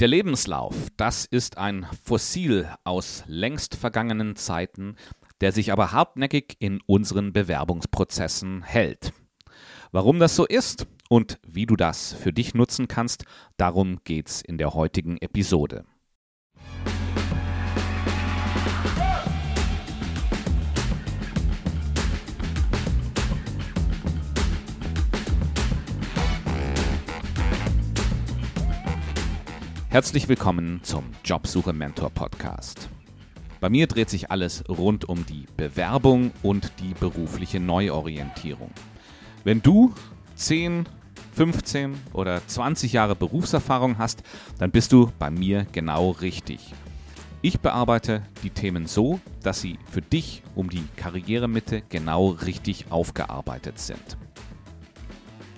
Der Lebenslauf, das ist ein Fossil aus längst vergangenen Zeiten, der sich aber hartnäckig in unseren Bewerbungsprozessen hält. Warum das so ist und wie du das für dich nutzen kannst, darum geht's in der heutigen Episode. Herzlich willkommen zum Jobsuche Mentor Podcast. Bei mir dreht sich alles rund um die Bewerbung und die berufliche Neuorientierung. Wenn du 10, 15 oder 20 Jahre Berufserfahrung hast, dann bist du bei mir genau richtig. Ich bearbeite die Themen so, dass sie für dich um die Karrieremitte genau richtig aufgearbeitet sind.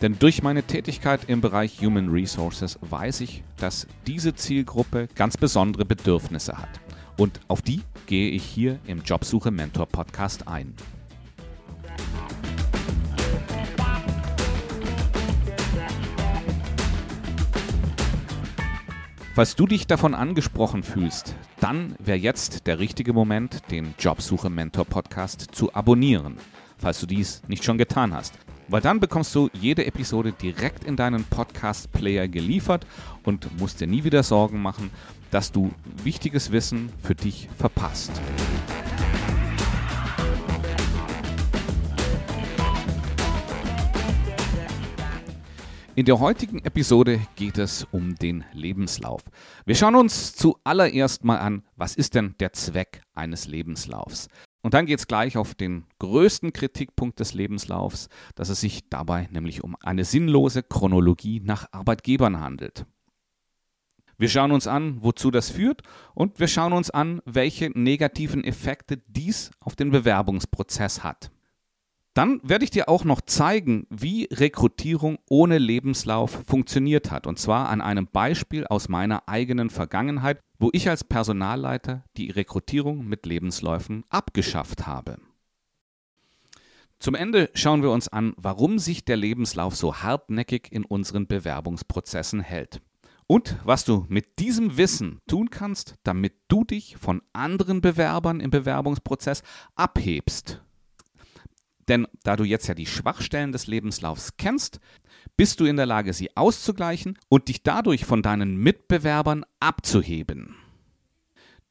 Denn durch meine Tätigkeit im Bereich Human Resources weiß ich, dass diese Zielgruppe ganz besondere Bedürfnisse hat. Und auf die gehe ich hier im Jobsuche Mentor Podcast ein. Falls du dich davon angesprochen fühlst, dann wäre jetzt der richtige Moment, den Jobsuche Mentor Podcast zu abonnieren, falls du dies nicht schon getan hast. Weil dann bekommst du jede Episode direkt in deinen Podcast-Player geliefert und musst dir nie wieder Sorgen machen, dass du wichtiges Wissen für dich verpasst. In der heutigen Episode geht es um den Lebenslauf. Wir schauen uns zuallererst mal an, was ist denn der Zweck eines Lebenslaufs? Und dann geht es gleich auf den größten Kritikpunkt des Lebenslaufs, dass es sich dabei nämlich um eine sinnlose Chronologie nach Arbeitgebern handelt. Wir schauen uns an, wozu das führt und wir schauen uns an, welche negativen Effekte dies auf den Bewerbungsprozess hat. Dann werde ich dir auch noch zeigen, wie Rekrutierung ohne Lebenslauf funktioniert hat. Und zwar an einem Beispiel aus meiner eigenen Vergangenheit, wo ich als Personalleiter die Rekrutierung mit Lebensläufen abgeschafft habe. Zum Ende schauen wir uns an, warum sich der Lebenslauf so hartnäckig in unseren Bewerbungsprozessen hält. Und was du mit diesem Wissen tun kannst, damit du dich von anderen Bewerbern im Bewerbungsprozess abhebst denn da du jetzt ja die Schwachstellen des Lebenslaufs kennst, bist du in der Lage, sie auszugleichen und dich dadurch von deinen Mitbewerbern abzuheben.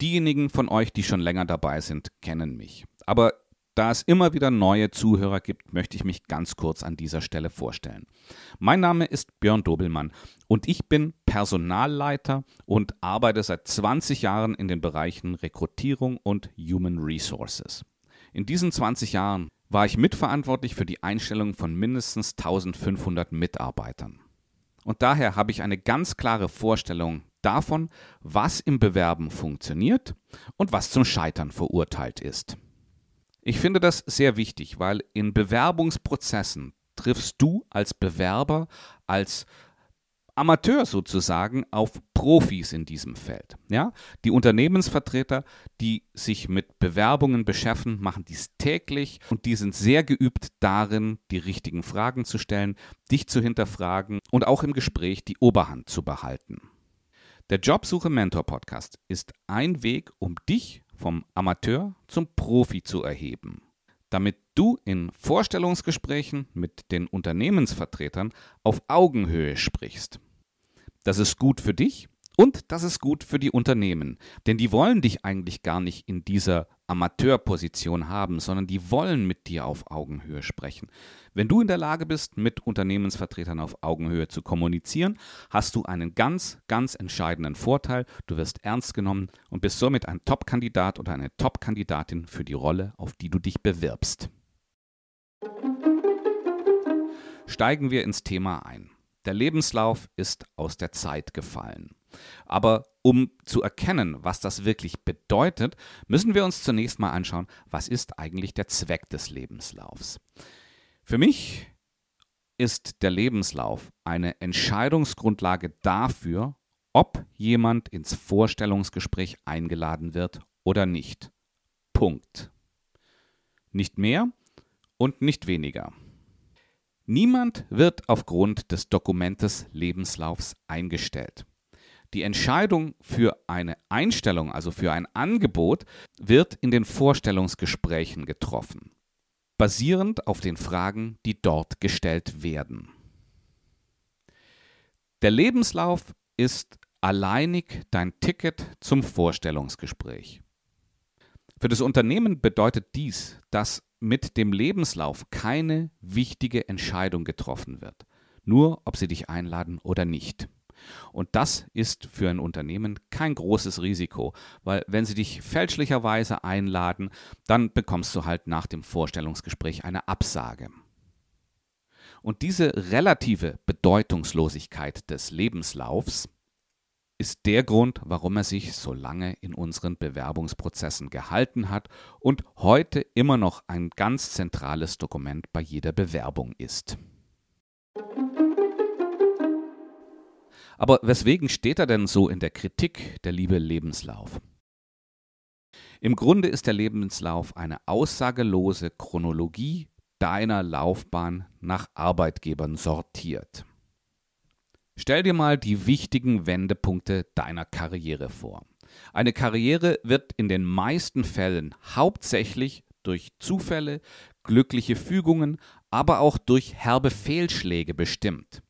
Diejenigen von euch, die schon länger dabei sind, kennen mich. Aber da es immer wieder neue Zuhörer gibt, möchte ich mich ganz kurz an dieser Stelle vorstellen. Mein Name ist Björn Dobelmann und ich bin Personalleiter und arbeite seit 20 Jahren in den Bereichen Rekrutierung und Human Resources. In diesen 20 Jahren war ich mitverantwortlich für die Einstellung von mindestens 1500 Mitarbeitern. Und daher habe ich eine ganz klare Vorstellung davon, was im Bewerben funktioniert und was zum Scheitern verurteilt ist. Ich finde das sehr wichtig, weil in Bewerbungsprozessen triffst du als Bewerber, als Amateur sozusagen auf Profis in diesem Feld. Ja? Die Unternehmensvertreter, die sich mit Bewerbungen beschäftigen, machen dies täglich und die sind sehr geübt darin, die richtigen Fragen zu stellen, dich zu hinterfragen und auch im Gespräch die Oberhand zu behalten. Der Jobsuche Mentor Podcast ist ein Weg, um dich vom Amateur zum Profi zu erheben damit du in Vorstellungsgesprächen mit den Unternehmensvertretern auf Augenhöhe sprichst. Das ist gut für dich und das ist gut für die Unternehmen. Denn die wollen dich eigentlich gar nicht in dieser Amateurposition haben, sondern die wollen mit dir auf Augenhöhe sprechen. Wenn du in der Lage bist, mit Unternehmensvertretern auf Augenhöhe zu kommunizieren, hast du einen ganz, ganz entscheidenden Vorteil. Du wirst ernst genommen und bist somit ein Top-Kandidat oder eine Top-Kandidatin für die Rolle, auf die du dich bewirbst. Steigen wir ins Thema ein. Der Lebenslauf ist aus der Zeit gefallen. Aber um zu erkennen, was das wirklich bedeutet, müssen wir uns zunächst mal anschauen, was ist eigentlich der Zweck des Lebenslaufs. Für mich ist der Lebenslauf eine Entscheidungsgrundlage dafür, ob jemand ins Vorstellungsgespräch eingeladen wird oder nicht. Punkt. Nicht mehr und nicht weniger. Niemand wird aufgrund des Dokumentes Lebenslaufs eingestellt. Die Entscheidung für eine Einstellung, also für ein Angebot, wird in den Vorstellungsgesprächen getroffen, basierend auf den Fragen, die dort gestellt werden. Der Lebenslauf ist alleinig dein Ticket zum Vorstellungsgespräch. Für das Unternehmen bedeutet dies, dass mit dem Lebenslauf keine wichtige Entscheidung getroffen wird, nur ob sie dich einladen oder nicht. Und das ist für ein Unternehmen kein großes Risiko, weil wenn sie dich fälschlicherweise einladen, dann bekommst du halt nach dem Vorstellungsgespräch eine Absage. Und diese relative Bedeutungslosigkeit des Lebenslaufs ist der Grund, warum er sich so lange in unseren Bewerbungsprozessen gehalten hat und heute immer noch ein ganz zentrales Dokument bei jeder Bewerbung ist. Aber weswegen steht er denn so in der Kritik, der liebe Lebenslauf? Im Grunde ist der Lebenslauf eine aussagelose Chronologie deiner Laufbahn nach Arbeitgebern sortiert. Stell dir mal die wichtigen Wendepunkte deiner Karriere vor. Eine Karriere wird in den meisten Fällen hauptsächlich durch Zufälle, glückliche Fügungen, aber auch durch herbe Fehlschläge bestimmt.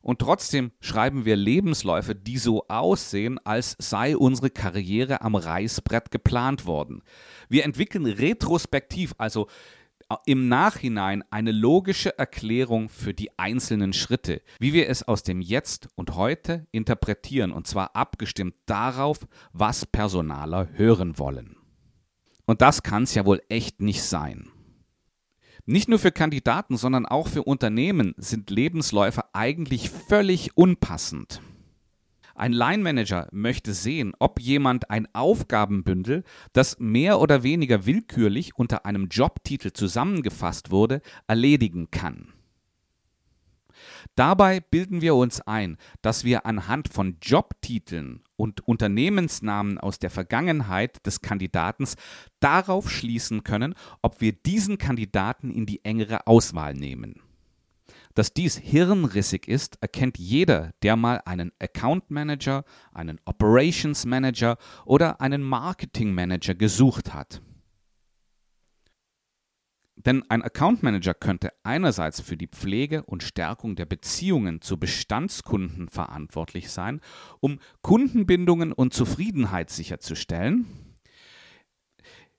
Und trotzdem schreiben wir Lebensläufe, die so aussehen, als sei unsere Karriere am Reißbrett geplant worden. Wir entwickeln retrospektiv, also im Nachhinein eine logische Erklärung für die einzelnen Schritte, wie wir es aus dem Jetzt und heute interpretieren, und zwar abgestimmt darauf, was Personaler hören wollen. Und das kann es ja wohl echt nicht sein. Nicht nur für Kandidaten, sondern auch für Unternehmen sind Lebensläufe eigentlich völlig unpassend. Ein Line Manager möchte sehen, ob jemand ein Aufgabenbündel, das mehr oder weniger willkürlich unter einem Jobtitel zusammengefasst wurde, erledigen kann. Dabei bilden wir uns ein, dass wir anhand von Jobtiteln und Unternehmensnamen aus der Vergangenheit des Kandidaten darauf schließen können, ob wir diesen Kandidaten in die engere Auswahl nehmen. Dass dies hirnrissig ist, erkennt jeder, der mal einen Account Manager, einen Operations Manager oder einen Marketing Manager gesucht hat. Denn ein Account Manager könnte einerseits für die Pflege und Stärkung der Beziehungen zu Bestandskunden verantwortlich sein, um Kundenbindungen und Zufriedenheit sicherzustellen.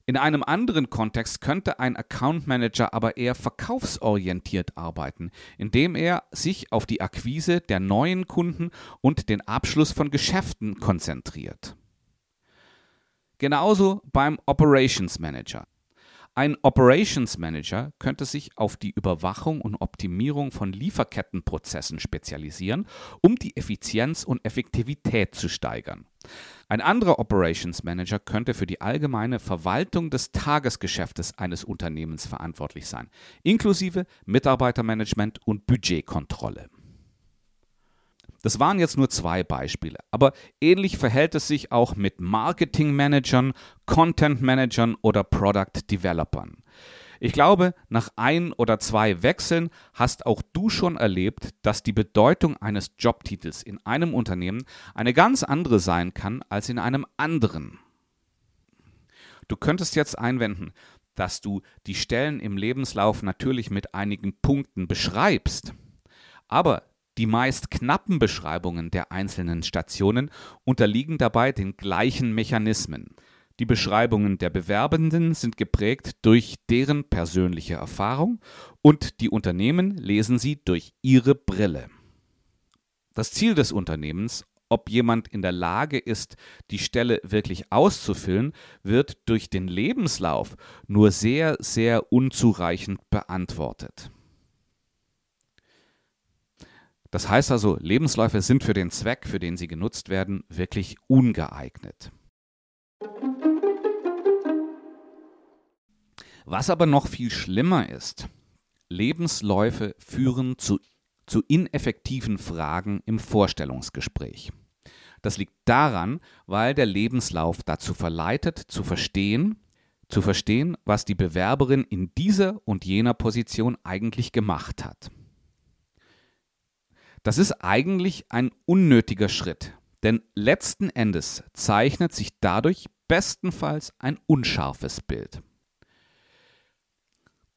In einem anderen Kontext könnte ein Account Manager aber eher verkaufsorientiert arbeiten, indem er sich auf die Akquise der neuen Kunden und den Abschluss von Geschäften konzentriert. Genauso beim Operations Manager. Ein Operations Manager könnte sich auf die Überwachung und Optimierung von Lieferkettenprozessen spezialisieren, um die Effizienz und Effektivität zu steigern. Ein anderer Operations Manager könnte für die allgemeine Verwaltung des Tagesgeschäftes eines Unternehmens verantwortlich sein, inklusive Mitarbeitermanagement und Budgetkontrolle. Das waren jetzt nur zwei Beispiele, aber ähnlich verhält es sich auch mit Marketing-Managern, Content-Managern oder Product-Developern. Ich glaube, nach ein oder zwei Wechseln hast auch du schon erlebt, dass die Bedeutung eines Jobtitels in einem Unternehmen eine ganz andere sein kann als in einem anderen. Du könntest jetzt einwenden, dass du die Stellen im Lebenslauf natürlich mit einigen Punkten beschreibst. Aber die meist knappen Beschreibungen der einzelnen Stationen unterliegen dabei den gleichen Mechanismen. Die Beschreibungen der Bewerbenden sind geprägt durch deren persönliche Erfahrung und die Unternehmen lesen sie durch ihre Brille. Das Ziel des Unternehmens, ob jemand in der Lage ist, die Stelle wirklich auszufüllen, wird durch den Lebenslauf nur sehr, sehr unzureichend beantwortet. Das heißt also, Lebensläufe sind für den Zweck, für den sie genutzt werden, wirklich ungeeignet. Was aber noch viel schlimmer ist, Lebensläufe führen zu, zu ineffektiven Fragen im Vorstellungsgespräch. Das liegt daran, weil der Lebenslauf dazu verleitet, zu verstehen, zu verstehen, was die Bewerberin in dieser und jener Position eigentlich gemacht hat. Das ist eigentlich ein unnötiger Schritt, Denn letzten Endes zeichnet sich dadurch bestenfalls ein unscharfes Bild.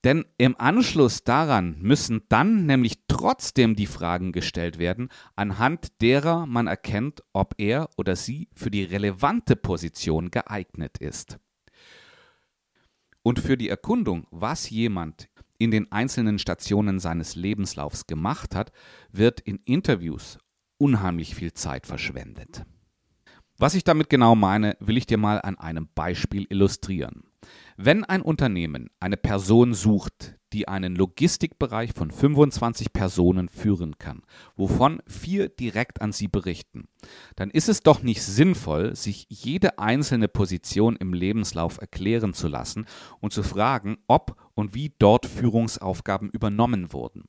Denn im Anschluss daran müssen dann nämlich trotzdem die Fragen gestellt werden, anhand derer man erkennt, ob er oder sie für die relevante Position geeignet ist. Und für die Erkundung, was jemand in den einzelnen Stationen seines Lebenslaufs gemacht hat, wird in Interviews unheimlich viel Zeit verschwendet. Was ich damit genau meine, will ich dir mal an einem Beispiel illustrieren. Wenn ein Unternehmen eine Person sucht, die einen Logistikbereich von 25 Personen führen kann, wovon vier direkt an sie berichten, dann ist es doch nicht sinnvoll, sich jede einzelne Position im Lebenslauf erklären zu lassen und zu fragen, ob und wie dort Führungsaufgaben übernommen wurden.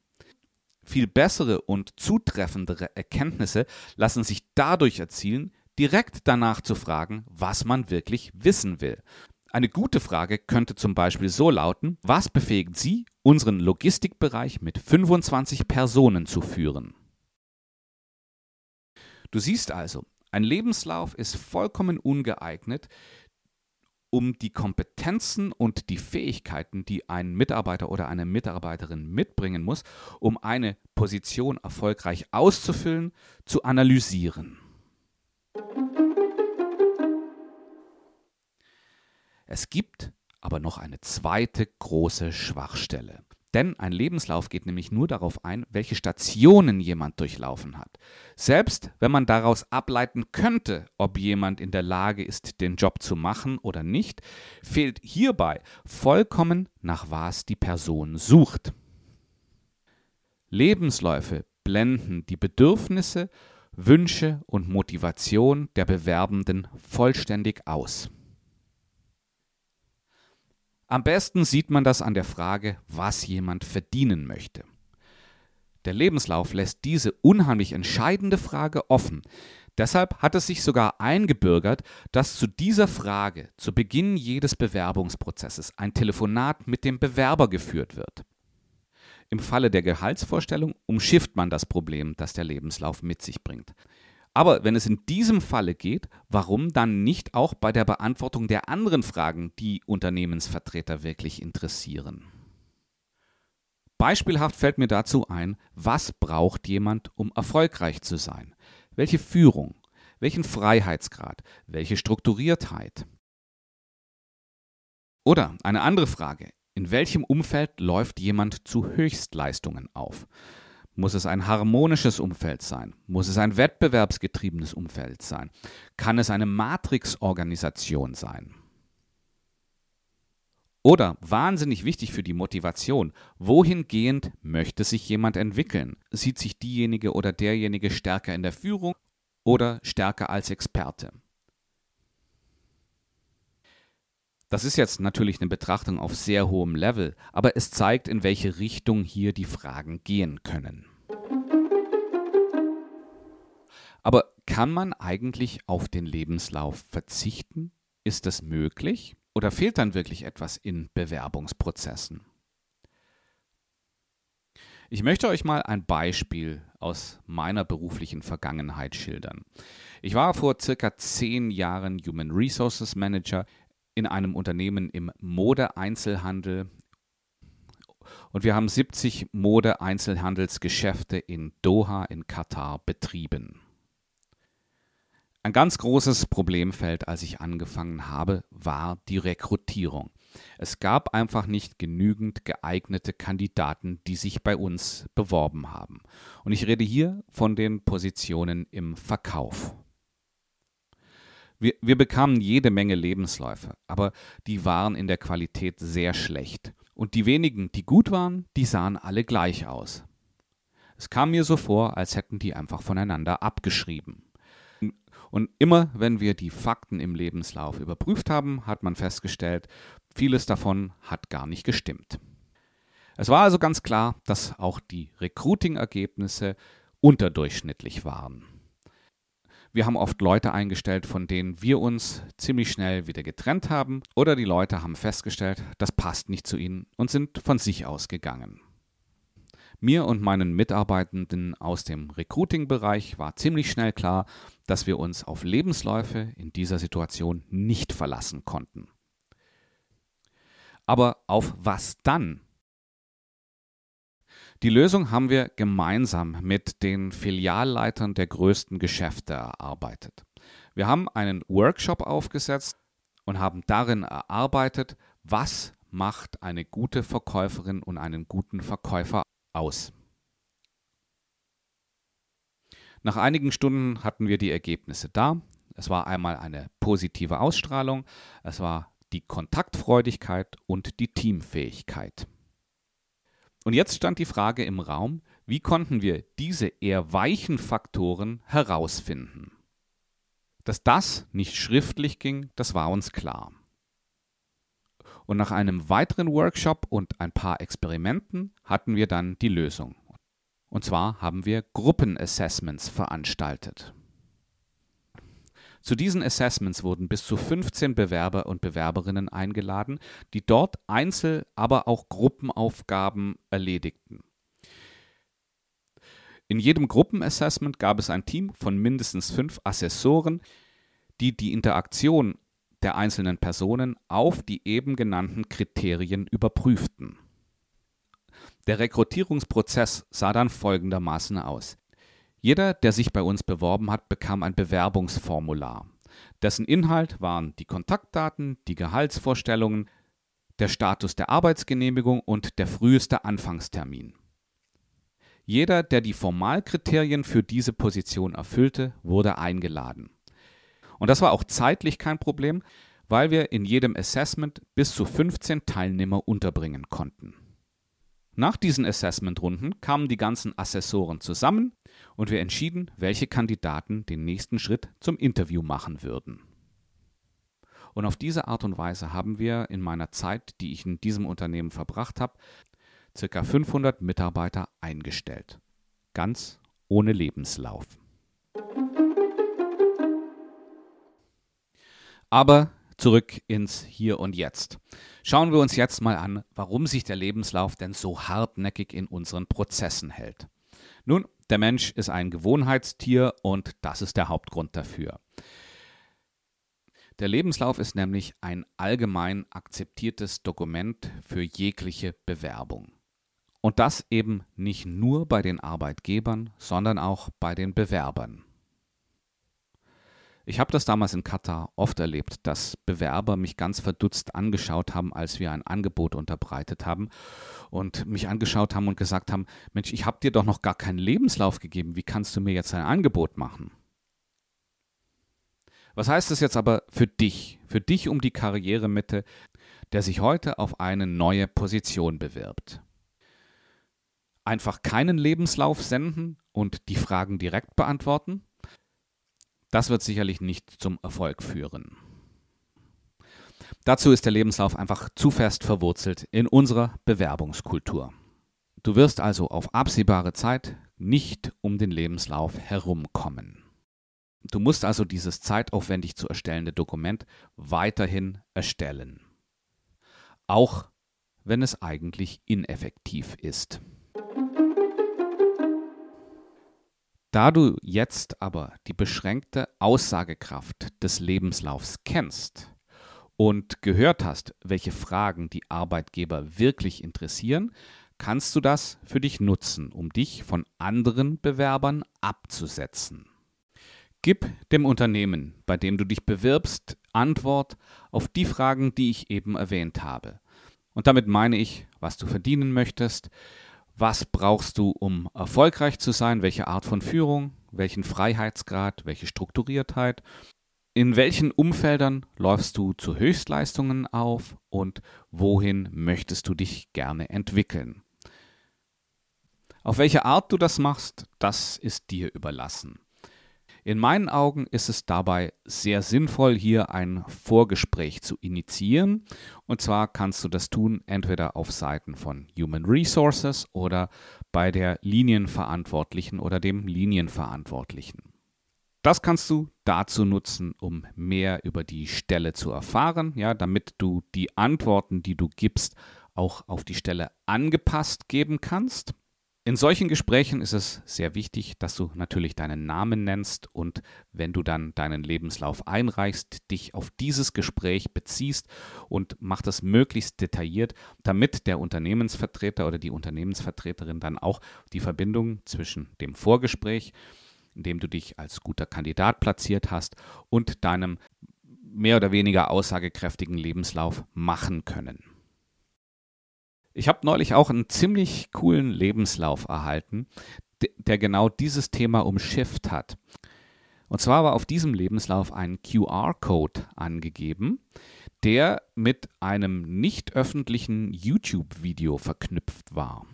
Viel bessere und zutreffendere Erkenntnisse lassen sich dadurch erzielen, direkt danach zu fragen, was man wirklich wissen will. Eine gute Frage könnte zum Beispiel so lauten, was befähigt Sie, unseren Logistikbereich mit 25 Personen zu führen? Du siehst also, ein Lebenslauf ist vollkommen ungeeignet, um die Kompetenzen und die Fähigkeiten, die ein Mitarbeiter oder eine Mitarbeiterin mitbringen muss, um eine Position erfolgreich auszufüllen, zu analysieren. Es gibt aber noch eine zweite große Schwachstelle. Denn ein Lebenslauf geht nämlich nur darauf ein, welche Stationen jemand durchlaufen hat. Selbst wenn man daraus ableiten könnte, ob jemand in der Lage ist, den Job zu machen oder nicht, fehlt hierbei vollkommen nach was die Person sucht. Lebensläufe blenden die Bedürfnisse, Wünsche und Motivation der Bewerbenden vollständig aus. Am besten sieht man das an der Frage, was jemand verdienen möchte. Der Lebenslauf lässt diese unheimlich entscheidende Frage offen. Deshalb hat es sich sogar eingebürgert, dass zu dieser Frage zu Beginn jedes Bewerbungsprozesses ein Telefonat mit dem Bewerber geführt wird. Im Falle der Gehaltsvorstellung umschifft man das Problem, das der Lebenslauf mit sich bringt. Aber wenn es in diesem Falle geht, warum dann nicht auch bei der Beantwortung der anderen Fragen, die Unternehmensvertreter wirklich interessieren? Beispielhaft fällt mir dazu ein, was braucht jemand, um erfolgreich zu sein? Welche Führung? Welchen Freiheitsgrad? Welche Strukturiertheit? Oder eine andere Frage, in welchem Umfeld läuft jemand zu Höchstleistungen auf? Muss es ein harmonisches Umfeld sein? Muss es ein wettbewerbsgetriebenes Umfeld sein? Kann es eine Matrixorganisation sein? Oder wahnsinnig wichtig für die Motivation, wohingehend möchte sich jemand entwickeln? Sieht sich diejenige oder derjenige stärker in der Führung oder stärker als Experte? Das ist jetzt natürlich eine Betrachtung auf sehr hohem Level, aber es zeigt, in welche Richtung hier die Fragen gehen können. Aber kann man eigentlich auf den Lebenslauf verzichten? Ist das möglich? Oder fehlt dann wirklich etwas in Bewerbungsprozessen? Ich möchte euch mal ein Beispiel aus meiner beruflichen Vergangenheit schildern. Ich war vor circa zehn Jahren Human Resources Manager in einem Unternehmen im Mode-Einzelhandel und wir haben 70 Mode-Einzelhandelsgeschäfte in Doha in Katar betrieben. Ein ganz großes Problemfeld, als ich angefangen habe, war die Rekrutierung. Es gab einfach nicht genügend geeignete Kandidaten, die sich bei uns beworben haben. Und ich rede hier von den Positionen im Verkauf. Wir, wir bekamen jede Menge Lebensläufe, aber die waren in der Qualität sehr schlecht. Und die wenigen, die gut waren, die sahen alle gleich aus. Es kam mir so vor, als hätten die einfach voneinander abgeschrieben. Und immer, wenn wir die Fakten im Lebenslauf überprüft haben, hat man festgestellt, vieles davon hat gar nicht gestimmt. Es war also ganz klar, dass auch die Recruiting-Ergebnisse unterdurchschnittlich waren. Wir haben oft Leute eingestellt, von denen wir uns ziemlich schnell wieder getrennt haben oder die Leute haben festgestellt, das passt nicht zu ihnen und sind von sich aus gegangen. Mir und meinen Mitarbeitenden aus dem Recruiting-Bereich war ziemlich schnell klar, dass wir uns auf Lebensläufe in dieser Situation nicht verlassen konnten. Aber auf was dann? Die Lösung haben wir gemeinsam mit den Filialleitern der größten Geschäfte erarbeitet. Wir haben einen Workshop aufgesetzt und haben darin erarbeitet, was macht eine gute Verkäuferin und einen guten Verkäufer aus. Nach einigen Stunden hatten wir die Ergebnisse da. Es war einmal eine positive Ausstrahlung, es war die Kontaktfreudigkeit und die Teamfähigkeit. Und jetzt stand die Frage im Raum, wie konnten wir diese eher weichen Faktoren herausfinden? Dass das nicht schriftlich ging, das war uns klar. Und nach einem weiteren Workshop und ein paar Experimenten hatten wir dann die Lösung. Und zwar haben wir Gruppenassessments veranstaltet. Zu diesen Assessments wurden bis zu 15 Bewerber und Bewerberinnen eingeladen, die dort Einzel-, aber auch Gruppenaufgaben erledigten. In jedem Gruppenassessment gab es ein Team von mindestens fünf Assessoren, die die Interaktion der einzelnen Personen auf die eben genannten Kriterien überprüften. Der Rekrutierungsprozess sah dann folgendermaßen aus. Jeder, der sich bei uns beworben hat, bekam ein Bewerbungsformular. Dessen Inhalt waren die Kontaktdaten, die Gehaltsvorstellungen, der Status der Arbeitsgenehmigung und der früheste Anfangstermin. Jeder, der die Formalkriterien für diese Position erfüllte, wurde eingeladen. Und das war auch zeitlich kein Problem, weil wir in jedem Assessment bis zu 15 Teilnehmer unterbringen konnten. Nach diesen Assessment-Runden kamen die ganzen Assessoren zusammen und wir entschieden, welche Kandidaten den nächsten Schritt zum Interview machen würden. Und auf diese Art und Weise haben wir in meiner Zeit, die ich in diesem Unternehmen verbracht habe, ca. 500 Mitarbeiter eingestellt. Ganz ohne Lebenslauf. Aber zurück ins Hier und Jetzt. Schauen wir uns jetzt mal an, warum sich der Lebenslauf denn so hartnäckig in unseren Prozessen hält. Nun, der Mensch ist ein Gewohnheitstier und das ist der Hauptgrund dafür. Der Lebenslauf ist nämlich ein allgemein akzeptiertes Dokument für jegliche Bewerbung. Und das eben nicht nur bei den Arbeitgebern, sondern auch bei den Bewerbern. Ich habe das damals in Katar oft erlebt, dass Bewerber mich ganz verdutzt angeschaut haben, als wir ein Angebot unterbreitet haben und mich angeschaut haben und gesagt haben, Mensch, ich habe dir doch noch gar keinen Lebenslauf gegeben, wie kannst du mir jetzt ein Angebot machen? Was heißt das jetzt aber für dich, für dich um die Karrieremitte, der sich heute auf eine neue Position bewirbt? Einfach keinen Lebenslauf senden und die Fragen direkt beantworten? Das wird sicherlich nicht zum Erfolg führen. Dazu ist der Lebenslauf einfach zu fest verwurzelt in unserer Bewerbungskultur. Du wirst also auf absehbare Zeit nicht um den Lebenslauf herumkommen. Du musst also dieses zeitaufwendig zu erstellende Dokument weiterhin erstellen. Auch wenn es eigentlich ineffektiv ist. Da du jetzt aber die beschränkte Aussagekraft des Lebenslaufs kennst und gehört hast, welche Fragen die Arbeitgeber wirklich interessieren, kannst du das für dich nutzen, um dich von anderen Bewerbern abzusetzen. Gib dem Unternehmen, bei dem du dich bewirbst, Antwort auf die Fragen, die ich eben erwähnt habe. Und damit meine ich, was du verdienen möchtest, was brauchst du, um erfolgreich zu sein, welche Art von Führung, welchen Freiheitsgrad, welche Strukturiertheit, in welchen Umfeldern läufst du zu Höchstleistungen auf? Und wohin möchtest du dich gerne entwickeln. Auf welche Art du das machst, das ist dir überlassen. In meinen Augen ist es dabei sehr sinnvoll, hier ein Vorgespräch zu initiieren. Und zwar kannst du das tun entweder auf Seiten von Human Resources oder bei der Linienverantwortlichen oder dem Linienverantwortlichen. Das kannst du dazu nutzen, um mehr über die Stelle zu erfahren, ja, damit du die Antworten, die du gibst, auch auf die Stelle angepasst geben kannst. In solchen Gesprächen ist es sehr wichtig, dass du natürlich deinen Namen nennst und wenn du dann deinen Lebenslauf einreichst, dich auf dieses Gespräch beziehst und mach das möglichst detailliert, damit der Unternehmensvertreter oder die Unternehmensvertreterin dann auch die Verbindung zwischen dem Vorgespräch, in dem du dich als guter Kandidat platziert hast, und deinem mehr oder weniger aussagekräftigen Lebenslauf machen können. Ich habe neulich auch einen ziemlich coolen Lebenslauf erhalten, der genau dieses Thema umschifft hat. Und zwar war auf diesem Lebenslauf ein QR-Code angegeben, der mit einem nicht öffentlichen YouTube-Video verknüpft war.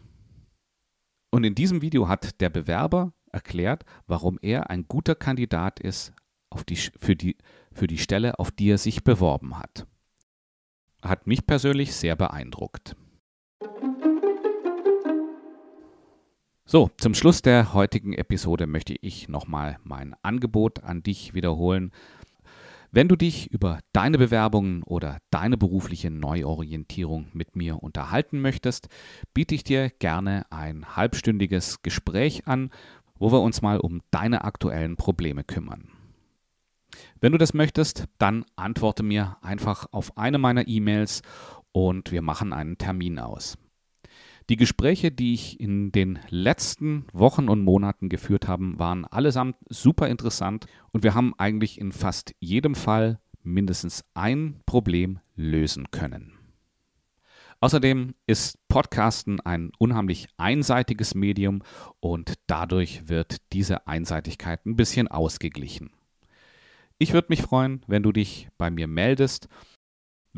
Und in diesem Video hat der Bewerber erklärt, warum er ein guter Kandidat ist die, für, die, für die Stelle, auf die er sich beworben hat. Hat mich persönlich sehr beeindruckt. So, zum Schluss der heutigen Episode möchte ich nochmal mein Angebot an dich wiederholen. Wenn du dich über deine Bewerbungen oder deine berufliche Neuorientierung mit mir unterhalten möchtest, biete ich dir gerne ein halbstündiges Gespräch an, wo wir uns mal um deine aktuellen Probleme kümmern. Wenn du das möchtest, dann antworte mir einfach auf eine meiner E-Mails und wir machen einen Termin aus. Die Gespräche, die ich in den letzten Wochen und Monaten geführt habe, waren allesamt super interessant und wir haben eigentlich in fast jedem Fall mindestens ein Problem lösen können. Außerdem ist Podcasten ein unheimlich einseitiges Medium und dadurch wird diese Einseitigkeit ein bisschen ausgeglichen. Ich würde mich freuen, wenn du dich bei mir meldest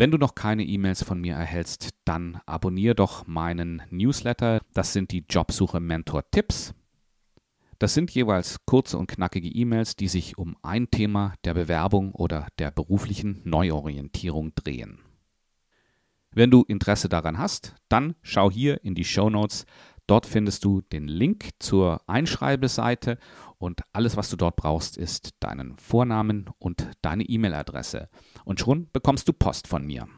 wenn du noch keine E-Mails von mir erhältst, dann abonniere doch meinen Newsletter. Das sind die Jobsuche Mentor Tipps. Das sind jeweils kurze und knackige E-Mails, die sich um ein Thema der Bewerbung oder der beruflichen Neuorientierung drehen. Wenn du Interesse daran hast, dann schau hier in die Show Notes. Dort findest du den Link zur Einschreibeseite und alles, was du dort brauchst, ist deinen Vornamen und deine E-Mail-Adresse. Und schon bekommst du Post von mir.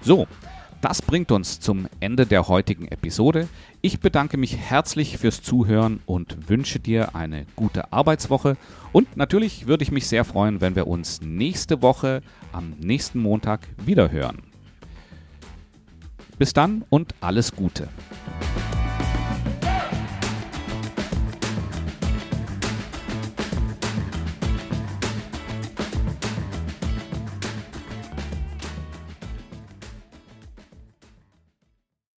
So, das bringt uns zum Ende der heutigen Episode. Ich bedanke mich herzlich fürs Zuhören und wünsche dir eine gute Arbeitswoche. Und natürlich würde ich mich sehr freuen, wenn wir uns nächste Woche am nächsten Montag wieder hören. Bis dann und alles Gute.